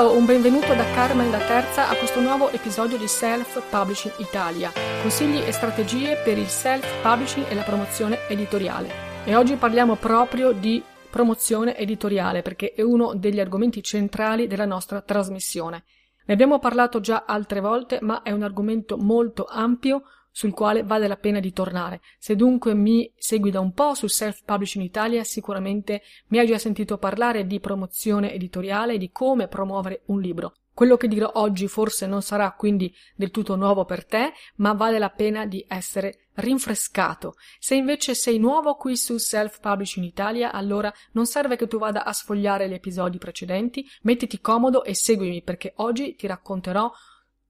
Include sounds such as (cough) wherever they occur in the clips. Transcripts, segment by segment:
Ciao, un benvenuto da Carmen la Terza a questo nuovo episodio di Self Publishing Italia, consigli e strategie per il self publishing e la promozione editoriale. E oggi parliamo proprio di promozione editoriale perché è uno degli argomenti centrali della nostra trasmissione. Ne abbiamo parlato già altre volte, ma è un argomento molto ampio sul quale vale la pena di tornare. Se dunque mi segui da un po' sul self-publishing Italia, sicuramente mi hai già sentito parlare di promozione editoriale e di come promuovere un libro. Quello che dirò oggi forse non sarà quindi del tutto nuovo per te, ma vale la pena di essere rinfrescato. Se invece sei nuovo qui su Self Publishing Italia, allora non serve che tu vada a sfogliare gli episodi precedenti, mettiti comodo e seguimi perché oggi ti racconterò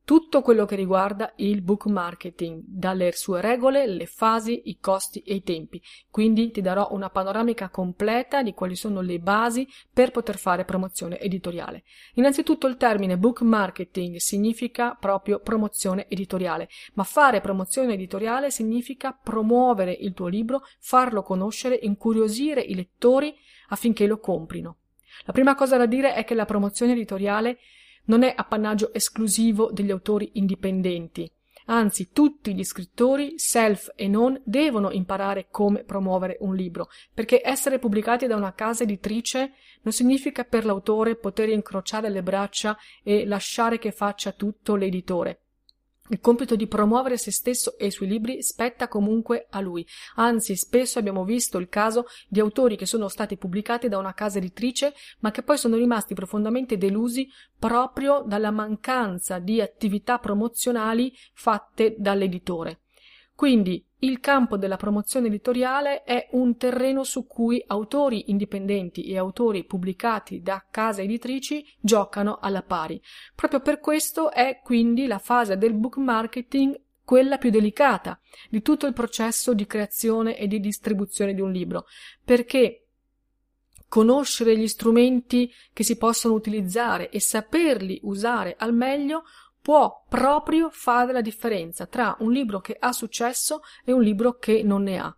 tutto quello che riguarda il book marketing, dalle sue regole, le fasi, i costi e i tempi. Quindi ti darò una panoramica completa di quali sono le basi per poter fare promozione editoriale. Innanzitutto il termine book marketing significa proprio promozione editoriale, ma fare promozione editoriale significa promuovere il tuo libro, farlo conoscere, incuriosire i lettori affinché lo comprino. La prima cosa da dire è che la promozione editoriale non è appannaggio esclusivo degli autori indipendenti. Anzi, tutti gli scrittori, self e non, devono imparare come promuovere un libro, perché essere pubblicati da una casa editrice non significa per l'autore poter incrociare le braccia e lasciare che faccia tutto l'editore. Il compito di promuovere se stesso e i suoi libri spetta comunque a lui. Anzi, spesso abbiamo visto il caso di autori che sono stati pubblicati da una casa editrice, ma che poi sono rimasti profondamente delusi proprio dalla mancanza di attività promozionali fatte dall'editore. Quindi il campo della promozione editoriale è un terreno su cui autori indipendenti e autori pubblicati da case editrici giocano alla pari. Proprio per questo è quindi la fase del book marketing quella più delicata di tutto il processo di creazione e di distribuzione di un libro, perché conoscere gli strumenti che si possono utilizzare e saperli usare al meglio può proprio fare la differenza tra un libro che ha successo e un libro che non ne ha.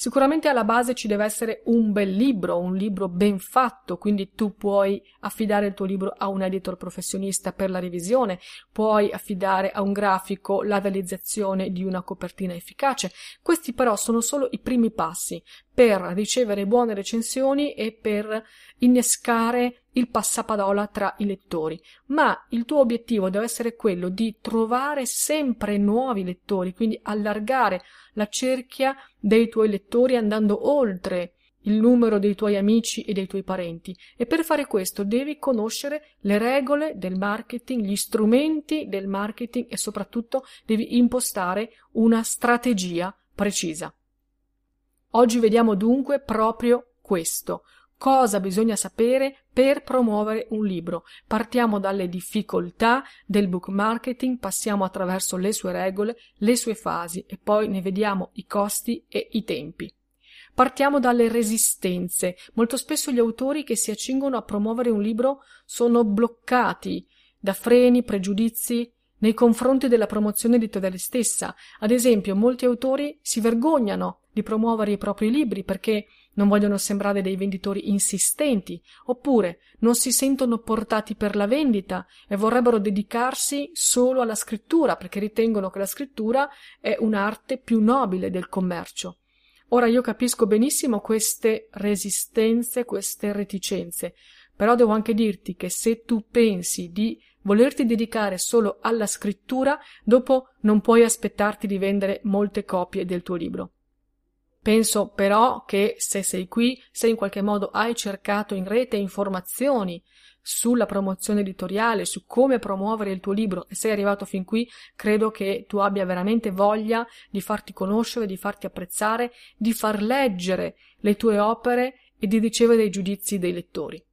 Sicuramente alla base ci deve essere un bel libro, un libro ben fatto, quindi tu puoi affidare il tuo libro a un editor professionista per la revisione, puoi affidare a un grafico la realizzazione di una copertina efficace. Questi però sono solo i primi passi per ricevere buone recensioni e per innescare il passaparola tra i lettori, ma il tuo obiettivo deve essere quello di trovare sempre nuovi lettori, quindi allargare la cerchia dei tuoi lettori andando oltre il numero dei tuoi amici e dei tuoi parenti e per fare questo devi conoscere le regole del marketing, gli strumenti del marketing e soprattutto devi impostare una strategia precisa. Oggi vediamo dunque proprio questo, Cosa bisogna sapere per promuovere un libro? Partiamo dalle difficoltà del book marketing, passiamo attraverso le sue regole, le sue fasi e poi ne vediamo i costi e i tempi. Partiamo dalle resistenze. Molto spesso gli autori che si accingono a promuovere un libro sono bloccati da freni, pregiudizi nei confronti della promozione editoriale stessa. Ad esempio, molti autori si vergognano di promuovere i propri libri perché non vogliono sembrare dei venditori insistenti, oppure non si sentono portati per la vendita e vorrebbero dedicarsi solo alla scrittura perché ritengono che la scrittura è un'arte più nobile del commercio. Ora io capisco benissimo queste resistenze, queste reticenze, però devo anche dirti che se tu pensi di volerti dedicare solo alla scrittura, dopo non puoi aspettarti di vendere molte copie del tuo libro. Penso però che se sei qui, se in qualche modo hai cercato in rete informazioni sulla promozione editoriale, su come promuovere il tuo libro e sei arrivato fin qui, credo che tu abbia veramente voglia di farti conoscere, di farti apprezzare, di far leggere le tue opere e di ricevere i giudizi dei lettori.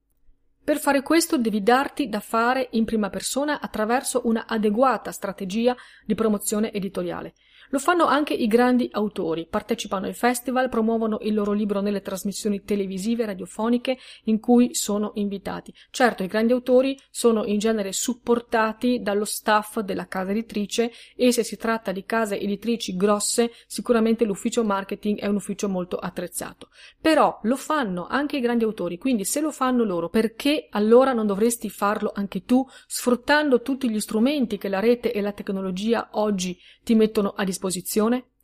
Per fare questo devi darti da fare in prima persona attraverso una adeguata strategia di promozione editoriale. Lo fanno anche i grandi autori, partecipano ai festival, promuovono il loro libro nelle trasmissioni televisive e radiofoniche in cui sono invitati. Certo, i grandi autori sono in genere supportati dallo staff della casa editrice e se si tratta di case editrici grosse, sicuramente l'ufficio marketing è un ufficio molto attrezzato. Però lo fanno anche i grandi autori, quindi se lo fanno loro, perché allora non dovresti farlo anche tu, sfruttando tutti gli strumenti che la rete e la tecnologia oggi ti mettono a disposizione? Disposizione?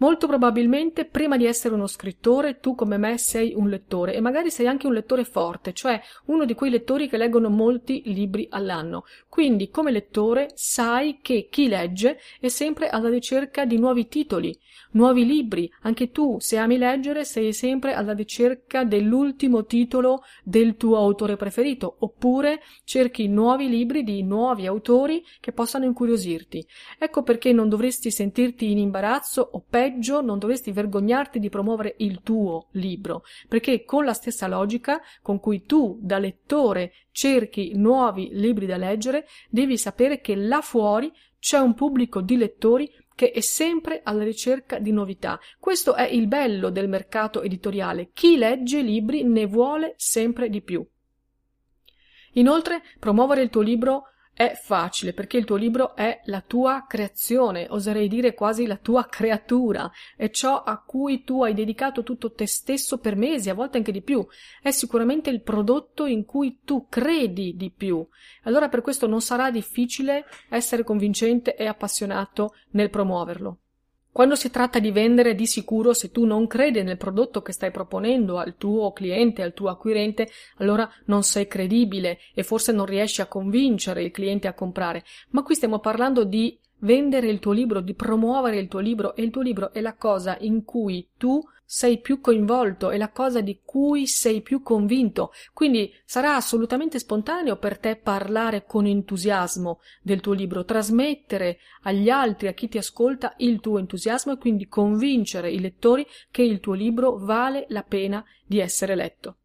Molto probabilmente prima di essere uno scrittore tu come me sei un lettore e magari sei anche un lettore forte, cioè uno di quei lettori che leggono molti libri all'anno. Quindi come lettore sai che chi legge è sempre alla ricerca di nuovi titoli, nuovi libri. Anche tu, se ami leggere, sei sempre alla ricerca dell'ultimo titolo del tuo autore preferito, oppure cerchi nuovi libri di nuovi autori che possano incuriosirti. Ecco perché non dovresti sentirti in imbarazzo o peggio non dovresti vergognarti di promuovere il tuo libro, perché con la stessa logica con cui tu da lettore cerchi nuovi libri da leggere, devi sapere che là fuori c'è un pubblico di lettori che è sempre alla ricerca di novità. Questo è il bello del mercato editoriale. Chi legge libri ne vuole sempre di più. Inoltre, promuovere il tuo libro è facile perché il tuo libro è la tua creazione, oserei dire quasi la tua creatura, è ciò a cui tu hai dedicato tutto te stesso per mesi, a volte anche di più. È sicuramente il prodotto in cui tu credi di più. Allora per questo non sarà difficile essere convincente e appassionato nel promuoverlo. Quando si tratta di vendere, di sicuro, se tu non credi nel prodotto che stai proponendo al tuo cliente, al tuo acquirente, allora non sei credibile e forse non riesci a convincere il cliente a comprare. Ma qui stiamo parlando di vendere il tuo libro, di promuovere il tuo libro e il tuo libro è la cosa in cui tu sei più coinvolto, è la cosa di cui sei più convinto, quindi sarà assolutamente spontaneo per te parlare con entusiasmo del tuo libro, trasmettere agli altri, a chi ti ascolta, il tuo entusiasmo e quindi convincere i lettori che il tuo libro vale la pena di essere letto.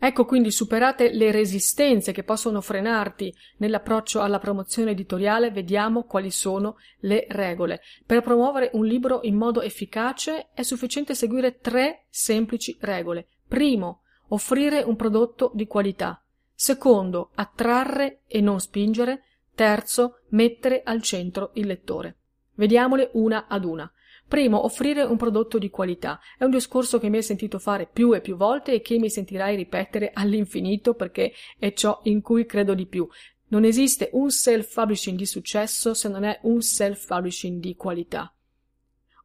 Ecco quindi superate le resistenze che possono frenarti nell'approccio alla promozione editoriale, vediamo quali sono le regole. Per promuovere un libro in modo efficace è sufficiente seguire tre semplici regole. Primo, offrire un prodotto di qualità. Secondo, attrarre e non spingere. Terzo, mettere al centro il lettore. Vediamole una ad una. Primo, offrire un prodotto di qualità. È un discorso che mi hai sentito fare più e più volte e che mi sentirai ripetere (laughs) all'infinito perché è ciò in cui credo di più. Non esiste un self-publishing di successo se non è un self-publishing di qualità.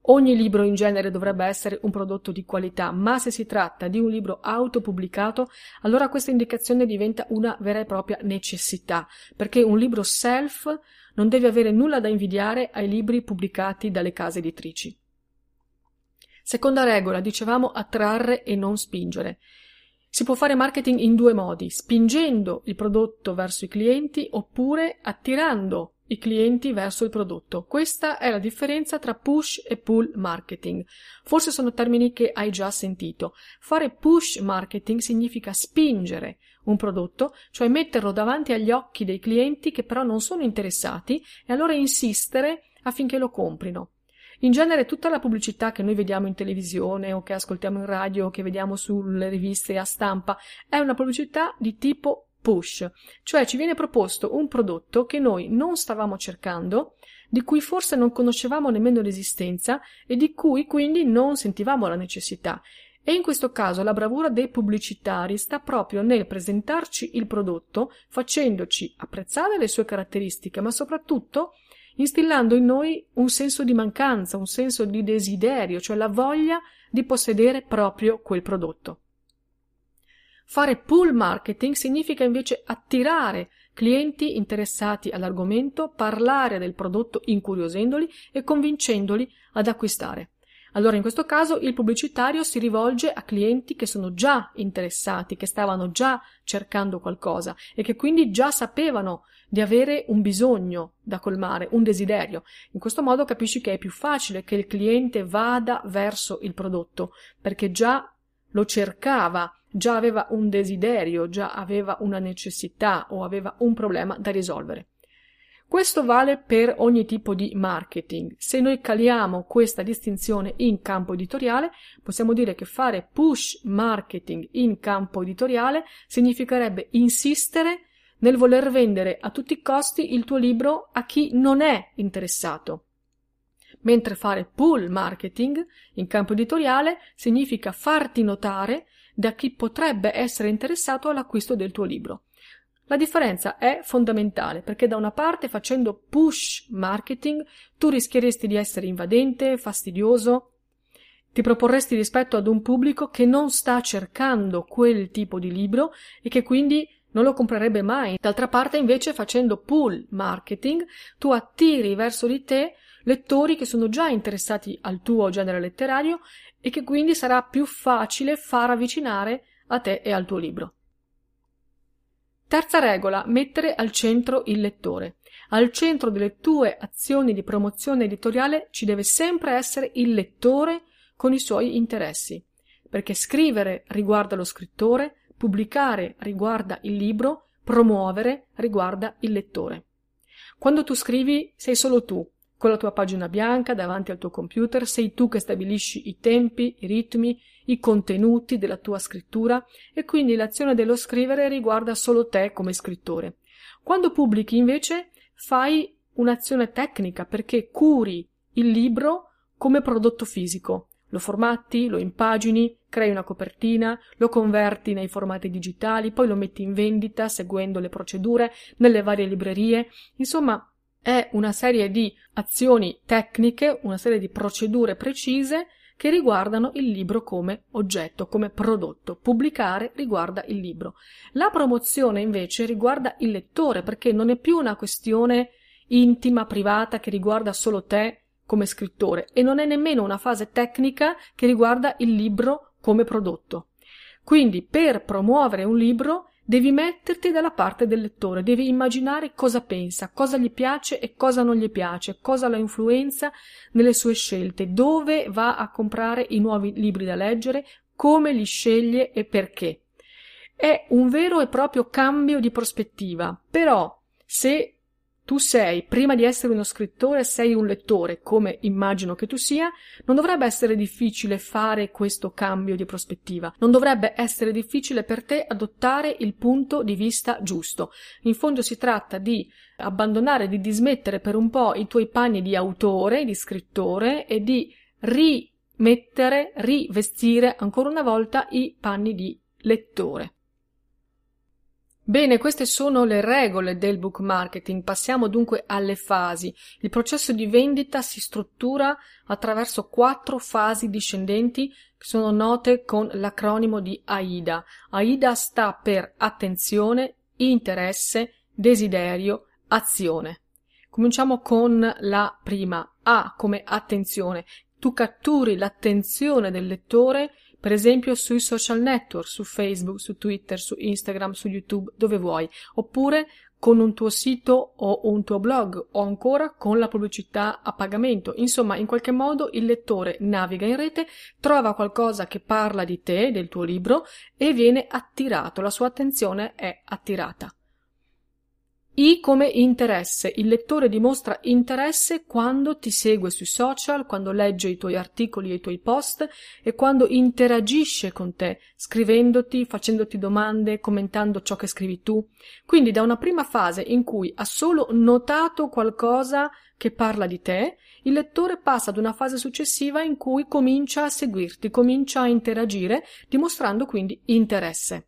Ogni libro in genere dovrebbe essere un prodotto di qualità, ma se si tratta di un libro autopubblicato, allora questa indicazione diventa una vera e propria necessità, perché un libro self non deve avere nulla da invidiare ai libri pubblicati dalle case editrici. Seconda regola, dicevamo attrarre e non spingere. Si può fare marketing in due modi, spingendo il prodotto verso i clienti oppure attirando i clienti verso il prodotto. Questa è la differenza tra push e pull marketing. Forse sono termini che hai già sentito. Fare push marketing significa spingere un prodotto, cioè metterlo davanti agli occhi dei clienti che però non sono interessati e allora insistere affinché lo comprino. In genere tutta la pubblicità che noi vediamo in televisione o che ascoltiamo in radio o che vediamo sulle riviste a stampa è una pubblicità di tipo push, cioè ci viene proposto un prodotto che noi non stavamo cercando, di cui forse non conoscevamo nemmeno l'esistenza e di cui quindi non sentivamo la necessità E in questo caso la bravura dei pubblicitari sta proprio nel presentarci il prodotto, facendoci apprezzare le sue caratteristiche, ma soprattutto instillando in noi un senso di mancanza, un senso di desiderio, cioè la voglia di possedere proprio quel prodotto. Fare pull marketing significa invece attirare clienti interessati all'argomento, parlare del prodotto incuriosendoli e convincendoli ad acquistare. Allora in questo caso il pubblicitario si rivolge a clienti che sono già interessati, che stavano già cercando qualcosa e che quindi già sapevano di avere un bisogno da colmare, un desiderio. In questo modo capisci che è più facile che il cliente vada verso il prodotto perché già lo cercava, già aveva un desiderio, già aveva una necessità o aveva un problema da risolvere. Questo vale per ogni tipo di marketing. Se noi caliamo questa distinzione in campo editoriale, possiamo dire che fare push marketing in campo editoriale significherebbe insistere nel voler vendere a tutti i costi il tuo libro a chi non è interessato. Mentre fare pull marketing in campo editoriale significa farti notare da chi potrebbe essere interessato all'acquisto del tuo libro. La differenza è fondamentale perché da una parte facendo push marketing tu rischieresti di essere invadente, fastidioso, ti proporresti rispetto ad un pubblico che non sta cercando quel tipo di libro e che quindi non lo comprerebbe mai. D'altra parte, invece, facendo pull marketing, tu attiri verso di te lettori che sono già interessati al tuo genere letterario e che quindi sarà più facile far avvicinare a te e al tuo libro. Terza regola, mettere al centro il lettore. Al centro delle tue azioni di promozione editoriale ci deve sempre essere il lettore con i suoi interessi, perché scrivere riguarda lo scrittore, pubblicare riguarda il libro, promuovere riguarda il lettore. Quando tu scrivi sei solo tu, con la tua pagina bianca davanti al tuo computer, sei tu che stabilisci i tempi, i ritmi, i contenuti della tua scrittura e quindi l'azione dello scrivere riguarda solo te come scrittore. Quando pubblichi invece fai un'azione tecnica perché curi il libro come prodotto fisico. Lo formatti, lo impagini, crei una copertina, lo converti nei formati digitali, poi lo metti in vendita seguendo le procedure nelle varie librerie. Insomma, è una serie di azioni tecniche, una serie di procedure precise che riguardano il libro come oggetto, come prodotto. Pubblicare riguarda il libro. La promozione invece riguarda il lettore perché non è più una questione intima, privata che riguarda solo te come scrittore e non è nemmeno una fase tecnica che riguarda il libro come prodotto. Quindi per promuovere un libro Devi metterti dalla parte del lettore, devi immaginare cosa pensa, cosa gli piace e cosa non gli piace, cosa lo influenza nelle sue scelte, dove va a comprare i nuovi libri da leggere, come li sceglie e perché. È un vero e proprio cambio di prospettiva, però se tu sei, prima di essere uno scrittore, sei un lettore, come immagino che tu sia, non dovrebbe essere difficile fare questo cambio di prospettiva. Non dovrebbe essere difficile per te adottare il punto di vista giusto. In fondo si tratta di abbandonare, di dismettere per un po' i tuoi panni di autore, di scrittore e di rimettere, rivestire ancora una volta i panni di lettore. Bene, queste sono le regole del book marketing. Passiamo dunque alle fasi. Il processo di vendita si struttura attraverso quattro fasi discendenti che sono note con l'acronimo di AIDA. AIDA sta per attenzione, interesse, desiderio, azione. Cominciamo con la prima. A come attenzione. Tu catturi l'attenzione del lettore per esempio sui social network, su Facebook, su Twitter, su Instagram, su YouTube, dove vuoi, oppure con un tuo sito o un tuo blog o ancora con la pubblicità a pagamento. Insomma, in qualche modo il lettore naviga in rete, trova qualcosa che parla di te, del tuo libro e viene attirato, la sua attenzione è attirata. I come interesse. Il lettore dimostra interesse quando ti segue sui social, quando legge i tuoi articoli e i tuoi post e quando interagisce con te, scrivendoti, facendoti domande, commentando ciò che scrivi tu. Quindi da una prima fase in cui ha solo notato qualcosa che parla di te, il lettore passa ad una fase successiva in cui comincia a seguirti, comincia a interagire, dimostrando quindi interesse.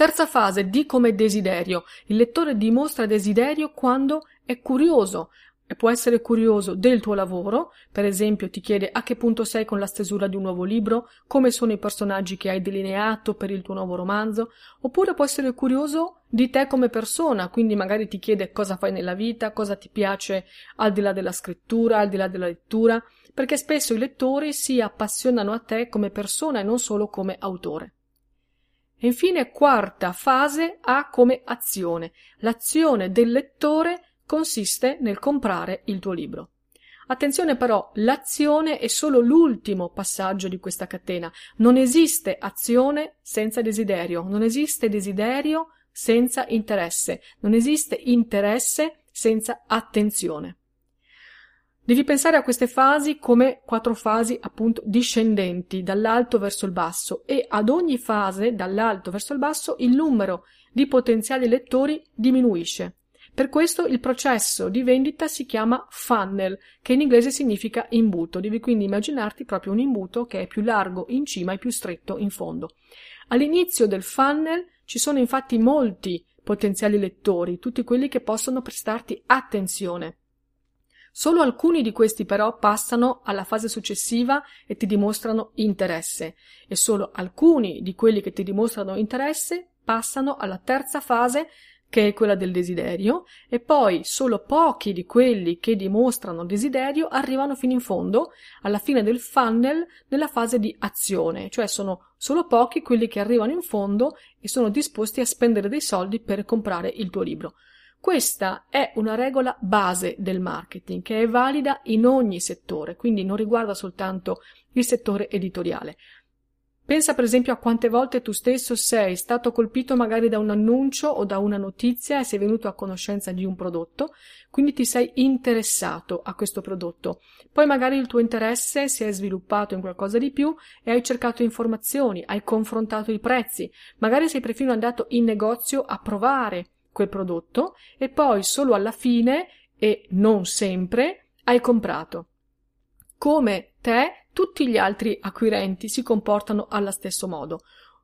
Terza fase, di come desiderio. Il lettore dimostra desiderio quando è curioso, e può essere curioso del tuo lavoro, per esempio ti chiede a che punto sei con la stesura di un nuovo libro, come sono i personaggi che hai delineato per il tuo nuovo romanzo, oppure può essere curioso di te come persona, quindi magari ti chiede cosa fai nella vita, cosa ti piace al di là della scrittura, al di là della lettura, perché spesso i lettori si appassionano a te come persona e non solo come autore. E infine, quarta fase ha come azione. L'azione del lettore consiste nel comprare il tuo libro. Attenzione però, l'azione è solo l'ultimo passaggio di questa catena. Non esiste azione senza desiderio, non esiste desiderio senza interesse, non esiste interesse senza attenzione. Devi pensare a queste fasi come quattro fasi appunto discendenti dall'alto verso il basso e ad ogni fase dall'alto verso il basso il numero di potenziali lettori diminuisce. Per questo il processo di vendita si chiama funnel, che in inglese significa imbuto. Devi quindi immaginarti proprio un imbuto che è più largo in cima e più stretto in fondo. All'inizio del funnel ci sono infatti molti potenziali lettori, tutti quelli che possono prestarti attenzione. Solo alcuni di questi però passano alla fase successiva e ti dimostrano interesse e solo alcuni di quelli che ti dimostrano interesse passano alla terza fase che è quella del desiderio, e poi solo pochi di quelli che dimostrano desiderio arrivano fino in fondo, alla fine del funnel, nella fase di azione, cioè sono solo pochi quelli che arrivano in fondo e sono disposti a spendere dei soldi per comprare il tuo libro. Questa è una regola base del marketing che è valida in ogni settore, quindi non riguarda soltanto il settore editoriale. Pensa per esempio a quante volte tu stesso sei stato colpito magari da un annuncio o da una notizia e sei venuto a conoscenza di un prodotto, quindi ti sei interessato a questo prodotto. Poi magari il tuo interesse si è sviluppato in qualcosa di più e hai cercato informazioni, hai confrontato i prezzi, magari sei perfino andato in negozio a provare quel prodotto e poi solo alla fine e non sempre hai comprato. Come te, tutti gli altri acquirenti si comportano allo stesso modo.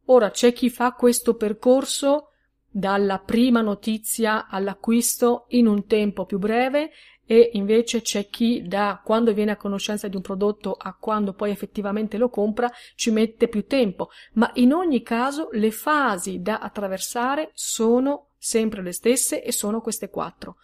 Ora c'è chi fa questo percorso dalla prima notizia all'acquisto in un tempo più breve e invece c'è chi da quando viene a conoscenza di un prodotto a quando poi effettivamente lo compra ci mette più tempo, ma in ogni caso le fasi da attraversare sono sempre le stesse e sono queste quattro.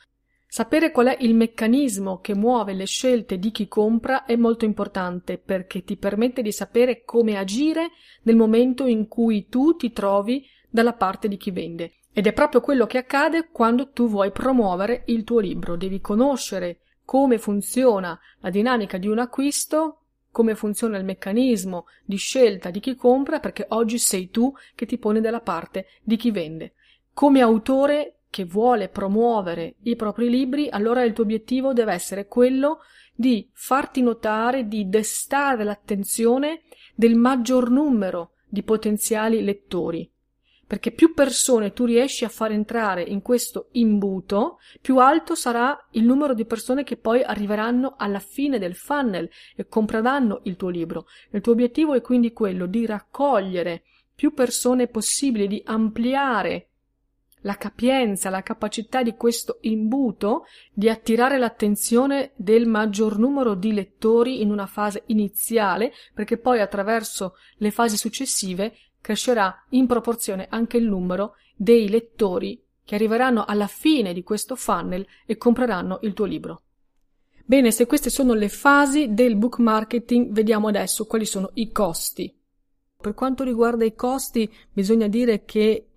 Sapere qual è il meccanismo che muove le scelte di chi compra è molto importante perché ti permette di sapere come agire nel momento in cui tu ti trovi dalla parte di chi vende. Ed è proprio quello che accade quando tu vuoi promuovere il tuo libro. Devi conoscere come funziona la dinamica di un acquisto, come funziona il meccanismo di scelta di chi compra, perché oggi sei tu che ti poni dalla parte di chi vende. Come autore che vuole promuovere i propri libri, allora il tuo obiettivo deve essere quello di farti notare, di destare l'attenzione del maggior numero di potenziali lettori perché più persone tu riesci a far entrare in questo imbuto, più alto sarà il numero di persone che poi arriveranno alla fine del funnel e compreranno il tuo libro. Il tuo obiettivo è quindi quello di raccogliere più persone possibili, di ampliare la capienza, la capacità di questo imbuto di attirare l'attenzione del maggior numero di lettori in una fase iniziale, perché poi attraverso le fasi successive crescerà in proporzione anche il numero dei lettori che arriveranno alla fine di questo funnel e compreranno il tuo libro. Bene, se queste sono le fasi del book marketing, vediamo adesso quali sono i costi. Per quanto riguarda i costi, bisogna dire che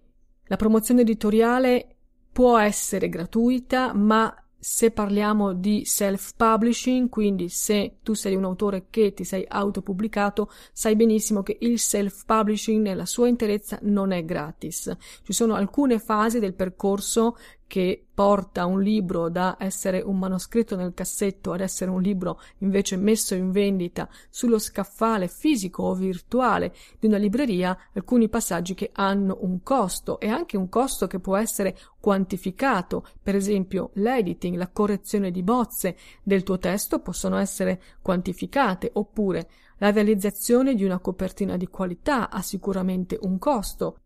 la promozione editoriale può essere gratuita, ma se parliamo di self-publishing, quindi se tu sei un autore che ti sei autopubblicato, sai benissimo che il self-publishing nella sua interezza non è gratis. Ci sono alcune fasi del percorso che porta un libro da essere un manoscritto nel cassetto ad essere un libro invece messo in vendita sullo scaffale fisico o virtuale di una libreria, alcuni passaggi che hanno un costo e anche un costo che può essere quantificato, per esempio l'editing, la correzione di bozze del tuo testo possono essere quantificate, oppure la realizzazione di una copertina di qualità ha sicuramente un costo,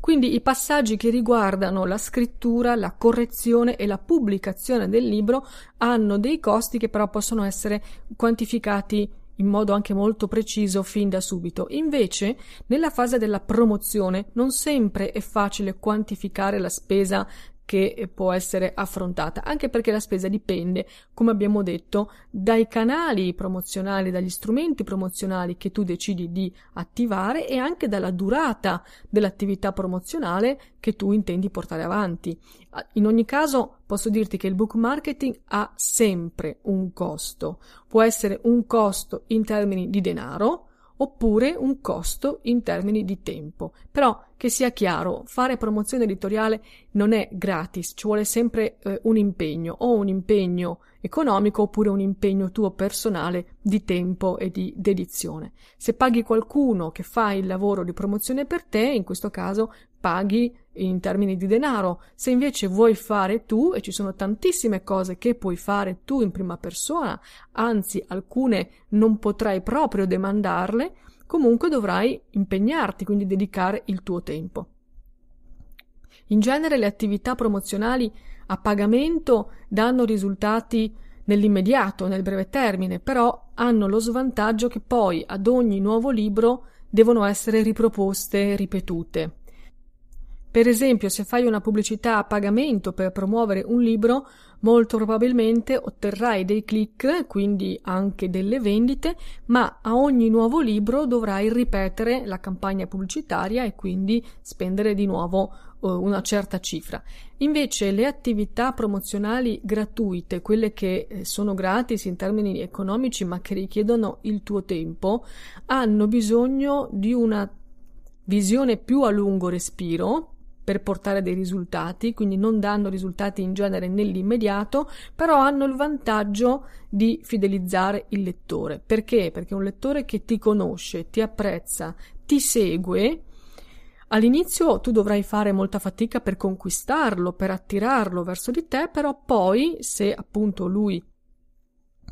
quindi i passaggi che riguardano la scrittura, la correzione e la pubblicazione del libro hanno dei costi che però possono essere quantificati in modo anche molto preciso fin da subito. Invece, nella fase della promozione non sempre è facile quantificare la spesa che può essere affrontata, anche perché la spesa dipende, come abbiamo detto, dai canali promozionali, dagli strumenti promozionali che tu decidi di attivare e anche dalla durata dell'attività promozionale che tu intendi portare avanti. In ogni caso, posso dirti che il book marketing ha sempre un costo. Può essere un costo in termini di denaro, oppure un costo in termini di tempo. Però che sia chiaro, fare promozione editoriale non è gratis, ci vuole sempre eh, un impegno, o un impegno economico oppure un impegno tuo personale di tempo e di dedizione. Se paghi qualcuno che fa il lavoro di promozione per te, in questo caso paghi in termini di denaro. Se invece vuoi fare tu, e ci sono tantissime cose che puoi fare tu in prima persona, anzi alcune non potrai proprio demandarle, comunque dovrai impegnarti, quindi dedicare il tuo tempo. In genere le attività promozionali a pagamento danno risultati nell'immediato, nel breve termine, però hanno lo svantaggio che poi ad ogni nuovo libro devono essere riproposte, ripetute. Per esempio, se fai una pubblicità a pagamento per promuovere un libro, molto probabilmente otterrai dei click, quindi anche delle vendite, ma a ogni nuovo libro dovrai ripetere la campagna pubblicitaria e quindi spendere di nuovo uh, una certa cifra. Invece le attività promozionali gratuite, quelle che eh, sono gratis in termini economici ma che richiedono il tuo tempo, hanno bisogno di una visione più a lungo respiro per portare dei risultati, quindi non danno risultati in genere nell'immediato, però hanno il vantaggio di fidelizzare il lettore. Perché? Perché un lettore che ti conosce, ti apprezza, ti segue, All'inizio tu dovrai fare molta fatica per conquistarlo, per attirarlo verso di te, però poi, se appunto lui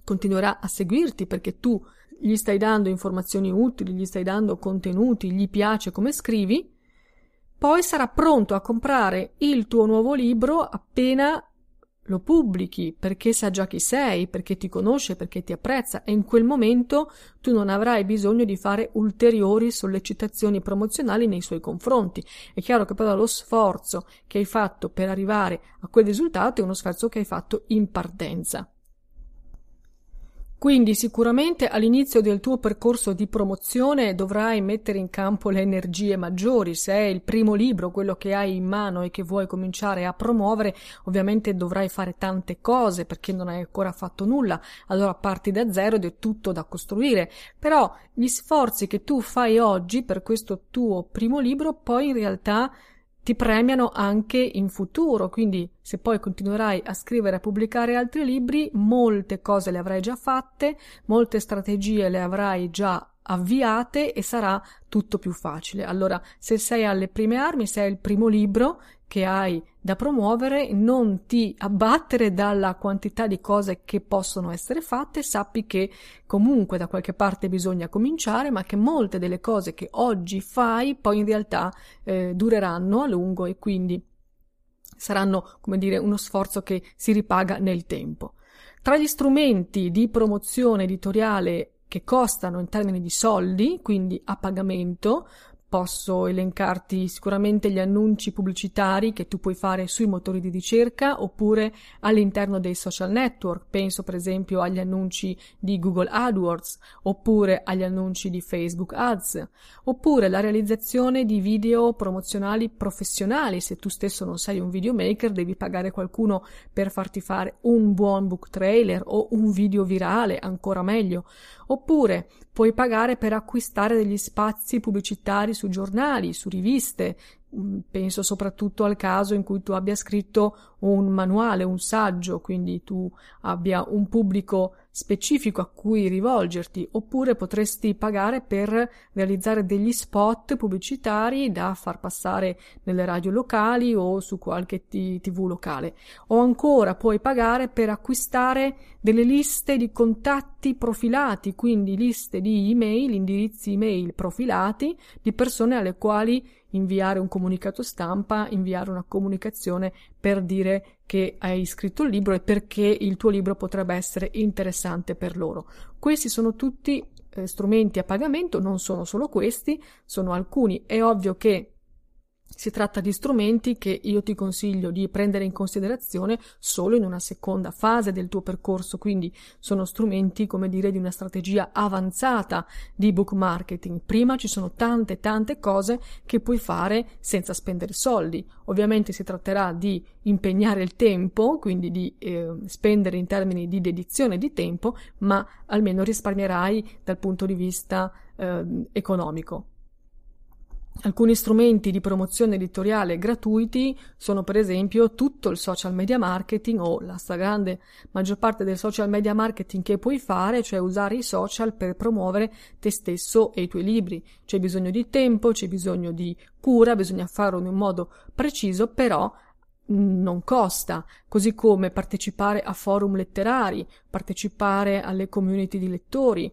continuerà a seguirti perché tu gli stai dando informazioni utili, gli stai dando contenuti, gli piace come scrivi, poi sarà pronto a comprare il tuo nuovo libro appena lo pubblichi perché sa già chi sei, perché ti conosce, perché ti apprezza e in quel momento tu non avrai bisogno di fare ulteriori sollecitazioni promozionali nei suoi confronti. È chiaro che però lo sforzo che hai fatto per arrivare a quel risultato è uno sforzo che hai fatto in partenza. Quindi sicuramente all'inizio del tuo percorso di promozione dovrai mettere in campo le energie maggiori. Se è il primo libro, quello che hai in mano e che vuoi cominciare a promuovere, ovviamente dovrai fare tante cose perché non hai ancora fatto nulla. Allora parti da zero ed è tutto da costruire. Però gli sforzi che tu fai oggi per questo tuo primo libro poi in realtà ti premiano anche in futuro, quindi se poi continuerai a scrivere e a pubblicare altri libri, molte cose le avrai già fatte, molte strategie le avrai già avviate e sarà tutto più facile. Allora, se sei alle prime armi, se è il primo libro che hai da promuovere, non ti abbattere dalla quantità di cose che possono essere fatte, sappi che comunque da qualche parte bisogna cominciare, ma che molte delle cose che oggi fai poi in realtà eh, dureranno a lungo e quindi saranno, come dire, uno sforzo che si ripaga nel tempo. Tra gli strumenti di promozione editoriale che costano in termini di soldi, quindi a pagamento, Posso elencarti sicuramente gli annunci pubblicitari che tu puoi fare sui motori di ricerca oppure all'interno dei social network. Penso per esempio agli annunci di Google AdWords oppure agli annunci di Facebook Ads oppure la realizzazione di video promozionali professionali. Se tu stesso non sei un videomaker devi pagare qualcuno per farti fare un buon book trailer o un video virale, ancora meglio. Oppure puoi pagare per acquistare degli spazi pubblicitari su giornali, su riviste, mm, penso soprattutto al caso in cui tu abbia scritto un manuale, un saggio, quindi tu abbia un pubblico specifico a cui rivolgerti, oppure potresti pagare per realizzare degli spot pubblicitari da far passare nelle radio locali o su qualche t- tv locale. O ancora puoi pagare per acquistare delle liste di contatti profilati, quindi liste di email, indirizzi email profilati di persone alle quali inviare un comunicato stampa, inviare una comunicazione per dire che hai scritto il libro e perché il tuo libro potrebbe essere interessante per loro. Questi sono tutti eh, strumenti a pagamento, non sono solo questi, sono alcuni. È ovvio che si tratta di strumenti che io ti consiglio di prendere in considerazione solo in una seconda fase del tuo percorso, quindi sono strumenti, come dire, di una strategia avanzata di book marketing. Prima ci sono tante tante cose che puoi fare senza spendere soldi. Ovviamente si tratterà di impegnare il tempo, quindi di eh, spendere in termini di dedizione di tempo, ma almeno risparmierai dal punto di vista eh, economico. Alcuni strumenti di promozione editoriale gratuiti sono per esempio tutto il social media marketing o la stragrande maggior parte del social media marketing che puoi fare, cioè usare i social per promuovere te stesso e i tuoi libri. C'è bisogno di tempo, c'è bisogno di cura, bisogna farlo in un modo preciso, però non costa, così come partecipare a forum letterari, partecipare alle community di lettori.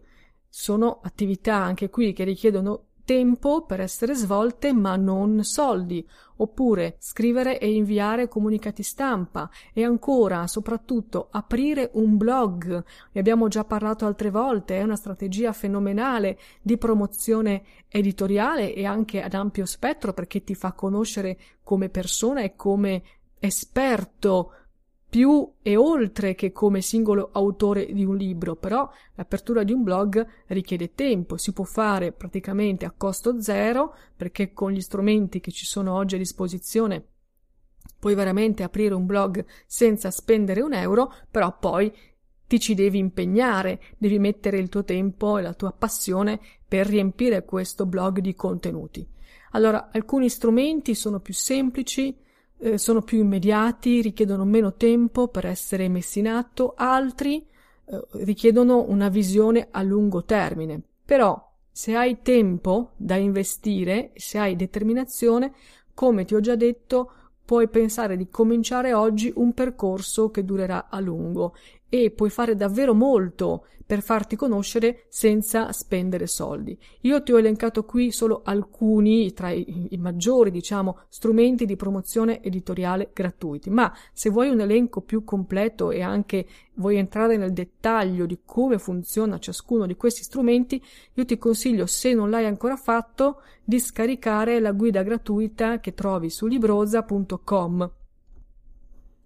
Sono attività anche qui che richiedono tempo per essere svolte ma non soldi, oppure scrivere e inviare comunicati stampa e ancora, soprattutto, aprire un blog. Ne abbiamo già parlato altre volte, è una strategia fenomenale di promozione editoriale e anche ad ampio spettro perché ti fa conoscere come persona e come esperto più e oltre che come singolo autore di un libro, però l'apertura di un blog richiede tempo, si può fare praticamente a costo zero perché con gli strumenti che ci sono oggi a disposizione puoi veramente aprire un blog senza spendere un euro, però poi ti ci devi impegnare, devi mettere il tuo tempo e la tua passione per riempire questo blog di contenuti. Allora, alcuni strumenti sono più semplici, eh, sono più immediati, richiedono meno tempo per essere messi in atto, altri eh, richiedono una visione a lungo termine. Però se hai tempo da investire, se hai determinazione, come ti ho già detto, puoi pensare di cominciare oggi un percorso che durerà a lungo e puoi fare davvero molto per farti conoscere senza spendere soldi. Io ti ho elencato qui solo alcuni tra i, i, maggiori, diciamo, strumenti di promozione editoriale gratuiti, ma se vuoi un elenco più completo e anche vuoi entrare nel dettaglio di come funziona ciascuno di questi strumenti, io ti consiglio, se non l'hai ancora fatto, di scaricare la guida gratuita che trovi su libroza.com.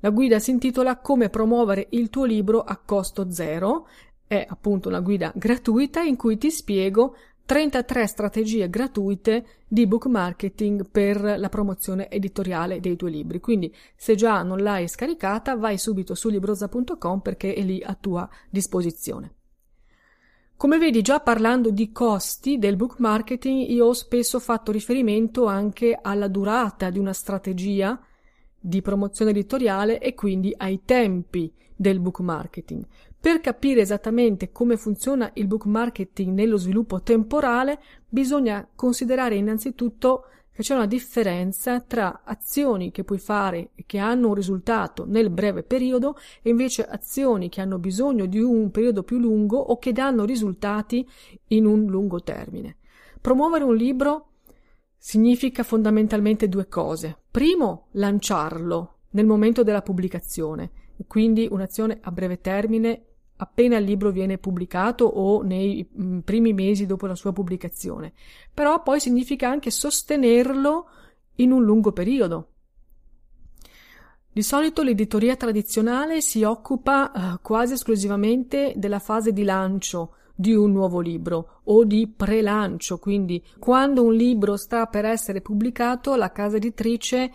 La guida si intitola Come promuovere il tuo libro a costo zero è appunto una guida gratuita in cui ti spiego 33 strategie gratuite di book marketing per la promozione editoriale dei tuoi libri. Quindi, se già non l'hai scaricata, vai subito su libroza.com perché è lì a tua disposizione. Come vedi, già parlando di costi del book marketing, io ho spesso fatto riferimento anche alla durata di una strategia di promozione editoriale e quindi ai tempi del book marketing. Per capire esattamente come funziona il book marketing nello sviluppo temporale, bisogna considerare innanzitutto che c'è una differenza tra azioni che puoi fare e che hanno un risultato nel breve periodo e invece azioni che hanno bisogno di un periodo più lungo o che danno risultati in un lungo termine. Promuovere un libro significa fondamentalmente due cose. Primo, lanciarlo nel momento della pubblicazione, quindi un'azione a breve termine appena il libro viene pubblicato o nei mm, primi mesi dopo la sua pubblicazione. Però poi significa anche sostenerlo in un lungo periodo. Di solito l'editoria tradizionale si occupa eh, quasi esclusivamente della fase di lancio di un nuovo libro o di pre-lancio, quindi quando un libro sta per essere pubblicato la casa editrice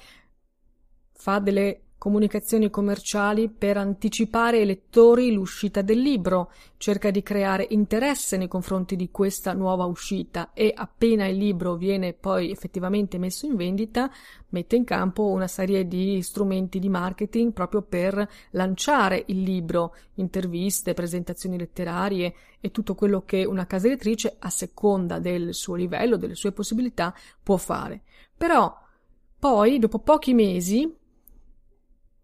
fa delle comunicazioni commerciali per anticipare ai lettori l'uscita del libro, cerca di creare interesse nei confronti di questa nuova uscita e appena il libro viene poi effettivamente messo in vendita, mette in campo una serie di strumenti di marketing proprio per lanciare il libro, interviste, presentazioni letterarie e tutto quello che una casa editrice a seconda del suo livello, delle sue possibilità, può fare. Però poi, dopo pochi mesi,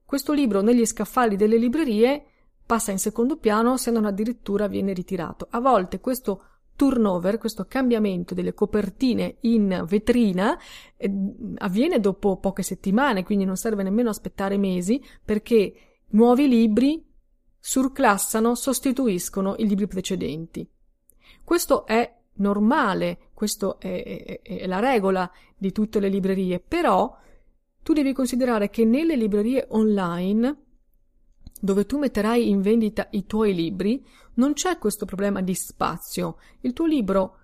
questo libro negli scaffali delle librerie passa in secondo piano se non addirittura viene ritirato. A volte questo turnover, questo cambiamento delle copertine in vetrina eh, avviene dopo poche settimane, quindi non serve nemmeno aspettare mesi perché nuovi libri surclassano, sostituiscono i libri precedenti. Questo è normale, questo è, è, è la regola di tutte le librerie, però tu devi considerare che nelle librerie online, dove tu metterai in vendita i tuoi libri, non c'è questo problema di spazio. Il tuo libro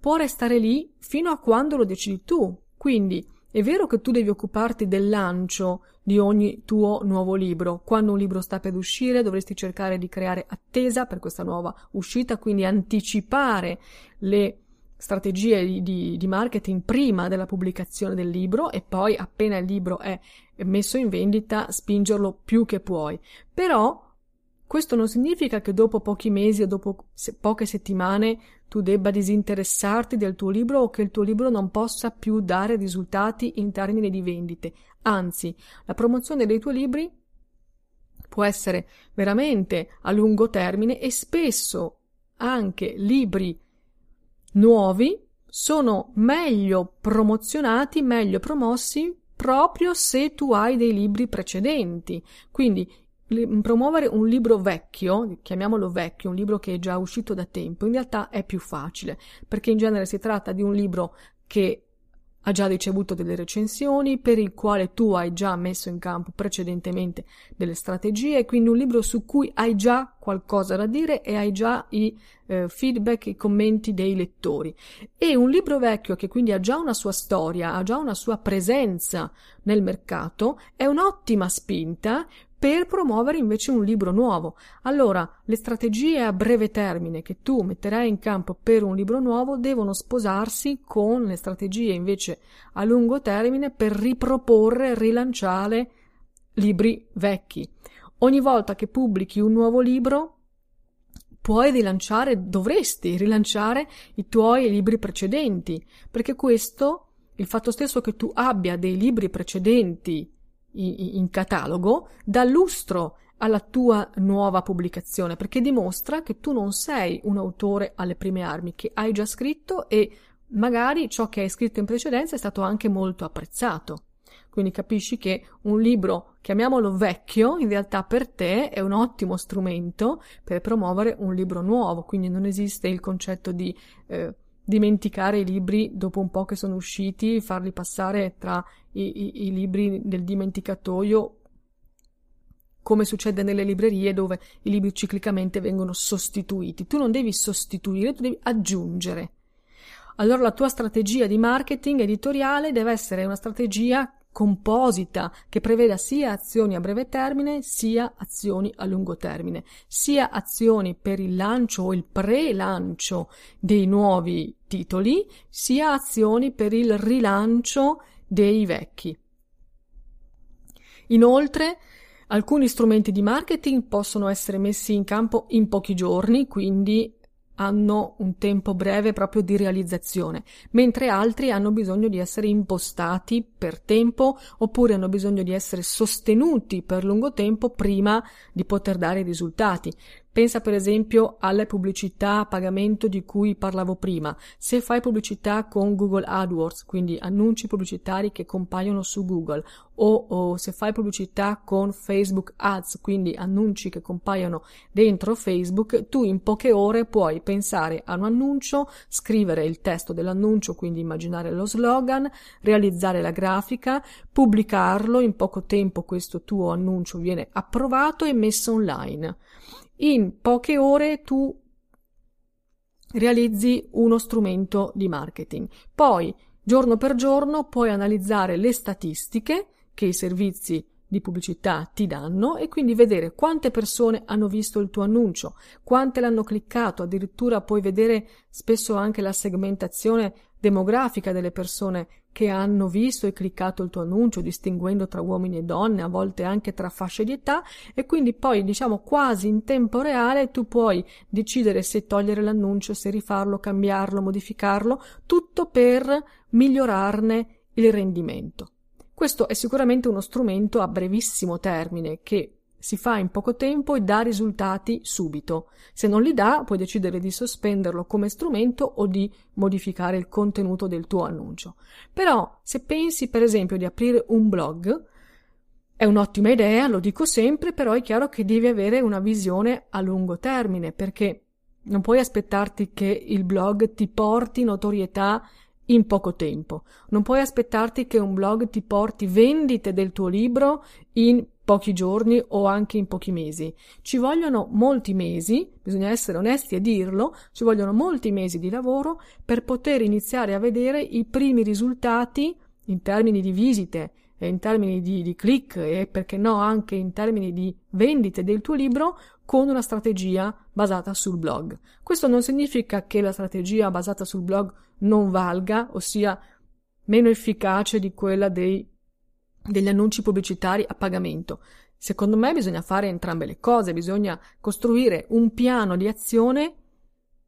può restare lì fino a quando lo decidi tu. Quindi è vero che tu devi occuparti del lancio di ogni tuo nuovo libro. Quando un libro sta per uscire dovresti cercare di creare attesa per questa nuova uscita, quindi anticipare le strategie di, di, di, marketing prima della pubblicazione del libro e poi appena il libro è messo in vendita spingerlo più che puoi. Però questo non significa che dopo pochi mesi o dopo se, poche settimane tu debba disinteressarti del tuo libro o che il tuo libro non possa più dare risultati in termini di vendite. Anzi, la promozione dei tuoi libri può essere veramente a lungo termine e spesso anche libri nuovi sono meglio promozionati, meglio promossi proprio se tu hai dei libri precedenti. Quindi promuovere un libro vecchio, chiamiamolo vecchio, un libro che è già uscito da tempo, in realtà è più facile, perché in genere si tratta di un libro che ha già ricevuto delle recensioni, per il quale tu hai già messo in campo precedentemente delle strategie, quindi un libro su cui hai già qualcosa da dire e hai già i eh, feedback, i commenti dei lettori. E un libro vecchio che quindi ha già una sua storia, ha già una sua presenza nel mercato, è un'ottima spinta per promuovere invece un libro nuovo. Allora, le strategie a breve termine che tu metterai in campo per un libro nuovo devono sposarsi con le strategie invece a lungo termine per riproporre, rilanciare libri vecchi. Ogni volta che pubblichi un nuovo libro, puoi rilanciare, dovresti rilanciare i tuoi libri precedenti, perché questo, il fatto stesso che tu abbia dei libri precedenti in catalogo dà lustro alla tua nuova pubblicazione perché dimostra che tu non sei un autore alle prime armi, che hai già scritto e magari ciò che hai scritto in precedenza è stato anche molto apprezzato. Quindi capisci che un libro, chiamiamolo vecchio, in realtà per te è un ottimo strumento per promuovere un libro nuovo, quindi non esiste il concetto di eh, dimenticare i libri dopo un po' che sono usciti, farli passare tra i, i, i libri del dimenticatoio come succede nelle librerie dove i libri ciclicamente vengono sostituiti. Tu non devi sostituire, tu devi aggiungere. Allora la tua strategia di marketing editoriale deve essere una strategia composita che preveda sia azioni a breve termine sia azioni a lungo termine, sia azioni per il lancio o il pre-lancio dei nuovi titoli, sia azioni per il rilancio dei vecchi. Inoltre, alcuni strumenti di marketing possono essere messi in campo in pochi giorni, quindi hanno un tempo breve proprio di realizzazione, mentre altri hanno bisogno di essere impostati per tempo oppure hanno bisogno di essere sostenuti per lungo tempo prima di poter dare risultati. Pensa per esempio alle pubblicità a pagamento di cui parlavo prima. Se fai pubblicità con Google AdWords, quindi annunci pubblicitari che compaiono su Google, o, o, se fai pubblicità con Facebook Ads, quindi annunci che compaiono dentro Facebook, tu in poche ore puoi pensare a un annuncio, scrivere il testo dell'annuncio, quindi immaginare lo slogan, realizzare la grafica, pubblicarlo, in poco tempo questo tuo annuncio viene approvato e messo online in poche ore tu realizzi uno strumento di marketing. Poi, giorno per giorno, puoi analizzare le statistiche che i servizi di pubblicità ti danno e quindi vedere quante persone hanno visto il tuo annuncio, quante l'hanno cliccato, addirittura puoi vedere spesso anche la segmentazione demografica delle persone che hanno visto e cliccato il tuo annuncio, distinguendo tra uomini e donne, a volte anche tra fasce di età, e quindi poi, diciamo, quasi in tempo reale tu puoi decidere se togliere l'annuncio, se rifarlo, cambiarlo, modificarlo, tutto per migliorarne il rendimento. Questo è sicuramente uno strumento a brevissimo termine che si fa in poco tempo e dà risultati subito. Se non li dà, puoi decidere di sospenderlo come strumento o di modificare il contenuto del tuo annuncio. Però, se pensi per esempio di aprire un blog, è un'ottima idea, lo dico sempre, però è chiaro che devi avere una visione a lungo termine, perché non puoi aspettarti che il blog ti porti notorietà in poco tempo. Non puoi aspettarti che un blog ti porti vendite del tuo libro in pochi giorni o anche in pochi mesi. Ci vogliono molti mesi, bisogna essere onesti e dirlo, ci vogliono molti mesi di lavoro per poter iniziare a vedere i primi risultati in termini di visite, in termini di, di click e perché no anche in termini di vendite del tuo libro con una strategia basata sul blog. Questo non significa che la strategia basata sul blog non valga, ossia meno efficace di quella dei, degli annunci pubblicitari a pagamento. Secondo me bisogna fare entrambe le cose, bisogna costruire un piano di azione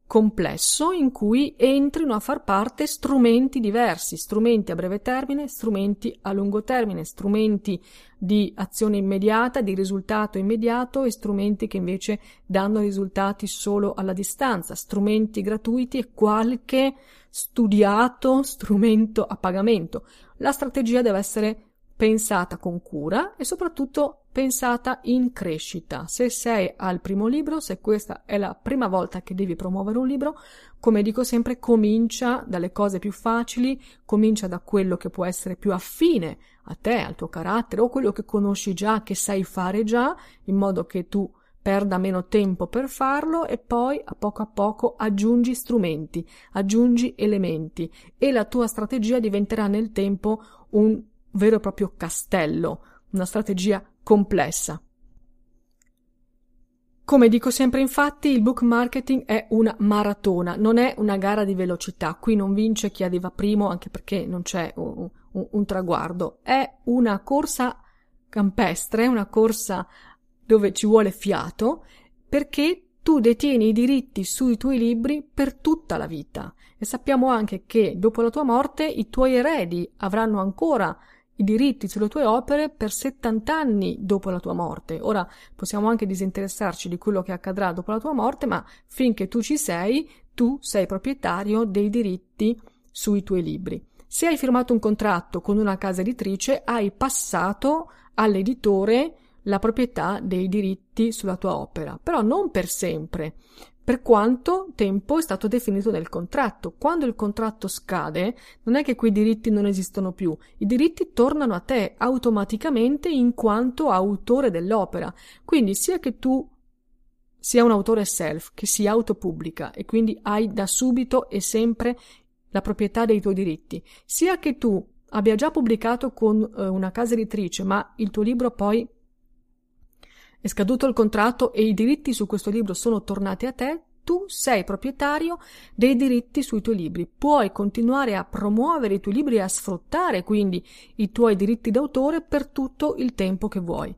complesso in cui entrino a far parte strumenti diversi, strumenti a breve termine, strumenti a lungo termine, strumenti di azione immediata, di risultato immediato e strumenti che invece danno risultati solo alla distanza, strumenti gratuiti e qualche studiato strumento a pagamento. La strategia deve essere pensata con cura e soprattutto pensata in crescita. Se sei al primo libro, se questa è la prima volta che devi promuovere un libro, come dico sempre, comincia dalle cose più facili, comincia da quello che può essere più affine a te, al tuo carattere o quello che conosci già, che sai fare già, in modo che tu perda meno tempo per farlo e poi a poco a poco aggiungi strumenti, aggiungi elementi e la tua strategia diventerà nel tempo un vero e proprio castello, una strategia complessa. Come dico sempre infatti, il book marketing è una maratona, non è una gara di velocità. Qui non vince chi arriva primo, anche perché non c'è un, un, un traguardo. È una corsa campestre, una corsa dove ci vuole fiato, perché tu detieni i diritti sui tuoi libri per tutta la vita. E sappiamo anche che dopo la tua morte i tuoi eredi avranno ancora i diritti sulle tue opere per 70 anni dopo la tua morte. Ora possiamo anche disinteressarci di quello che accadrà dopo la tua morte, ma finché tu ci sei, tu sei proprietario dei diritti sui tuoi libri. Se hai firmato un contratto con una casa editrice, hai passato all'editore la proprietà dei diritti sulla tua opera, però non per sempre per quanto tempo è stato definito nel contratto. Quando il contratto scade, non è che quei diritti non esistono più, i diritti tornano a te automaticamente in quanto autore dell'opera. Quindi sia che tu sia un autore self, che si autopubblica e quindi hai da subito e sempre la proprietà dei tuoi diritti, sia che tu abbia già pubblicato con eh, una casa editrice, ma il tuo libro poi è scaduto il contratto e i diritti su questo libro sono tornati a te, tu sei proprietario dei diritti sui tuoi libri. Puoi continuare a promuovere i tuoi libri e a sfruttare quindi i tuoi diritti d'autore per tutto il tempo che vuoi.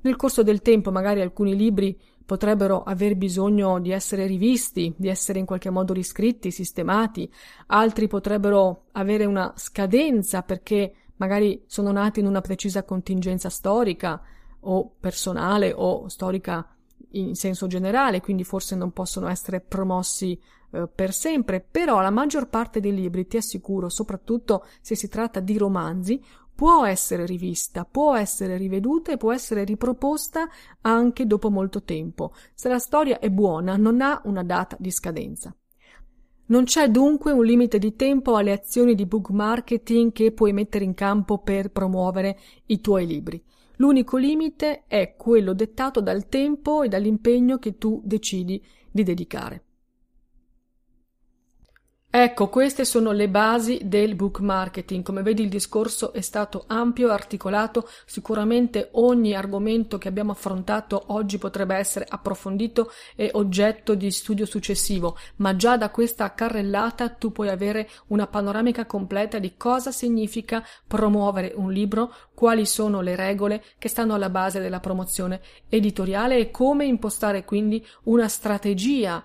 Nel corso del tempo magari alcuni libri potrebbero aver bisogno di essere rivisti, di essere in qualche modo riscritti, sistemati, altri potrebbero avere una scadenza perché magari sono nati in una precisa contingenza storica, o personale o storica in senso generale, quindi forse non possono essere promossi eh, per sempre, però la maggior parte dei libri, ti assicuro, soprattutto se si tratta di romanzi, può essere rivista, può essere riveduta e può essere riproposta anche dopo molto tempo. Se la storia è buona, non ha una data di scadenza. Non c'è dunque un limite di tempo alle azioni di book marketing che puoi mettere in campo per promuovere i tuoi libri. L'unico limite è quello dettato dal tempo e dall'impegno che tu decidi di dedicare. Ecco, queste sono le basi del book marketing. Come vedi il discorso è stato ampio, articolato, sicuramente ogni argomento che abbiamo affrontato oggi potrebbe essere approfondito e oggetto di studio successivo, ma già da questa carrellata tu puoi avere una panoramica completa di cosa significa promuovere un libro, quali sono le regole che stanno alla base della promozione editoriale e come impostare quindi una strategia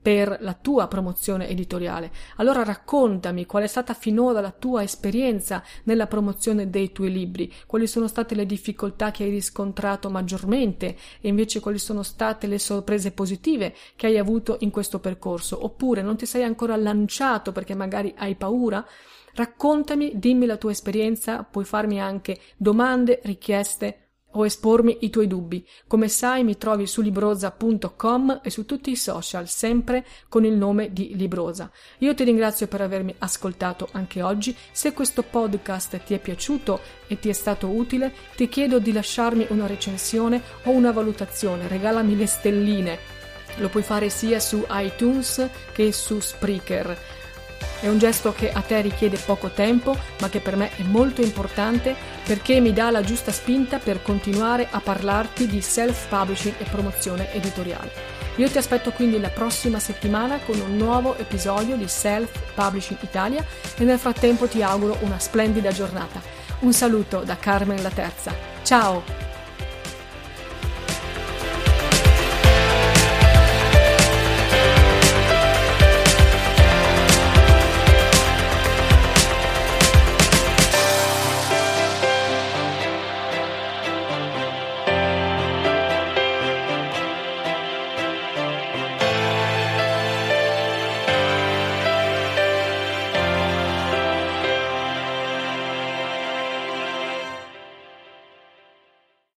per la tua promozione editoriale. Allora raccontami qual è stata finora la tua esperienza nella promozione dei tuoi libri, quali sono state le difficoltà che hai riscontrato maggiormente e invece quali sono state le sorprese positive che hai avuto in questo percorso, oppure non ti sei ancora lanciato perché magari hai paura. Raccontami, dimmi la tua esperienza, puoi farmi anche domande, richieste o espormi i tuoi dubbi. Come sai mi trovi su libroza.com e su tutti i social, sempre con il nome di Librosa. Io ti ringrazio per avermi ascoltato anche oggi. Se questo podcast ti è piaciuto e ti è stato utile, ti chiedo di lasciarmi una recensione o una valutazione. Regalami le stelline. Lo puoi fare sia su iTunes che su Spreaker. È un gesto che a te richiede poco tempo, ma che per me è molto importante perché mi dà la giusta spinta per continuare a parlarti di self-publishing e promozione editoriale. Io ti aspetto quindi la prossima settimana con un nuovo episodio di Self Publishing Italia e nel frattempo ti auguro una splendida giornata. Un saluto da Carmen la Terza. Ciao!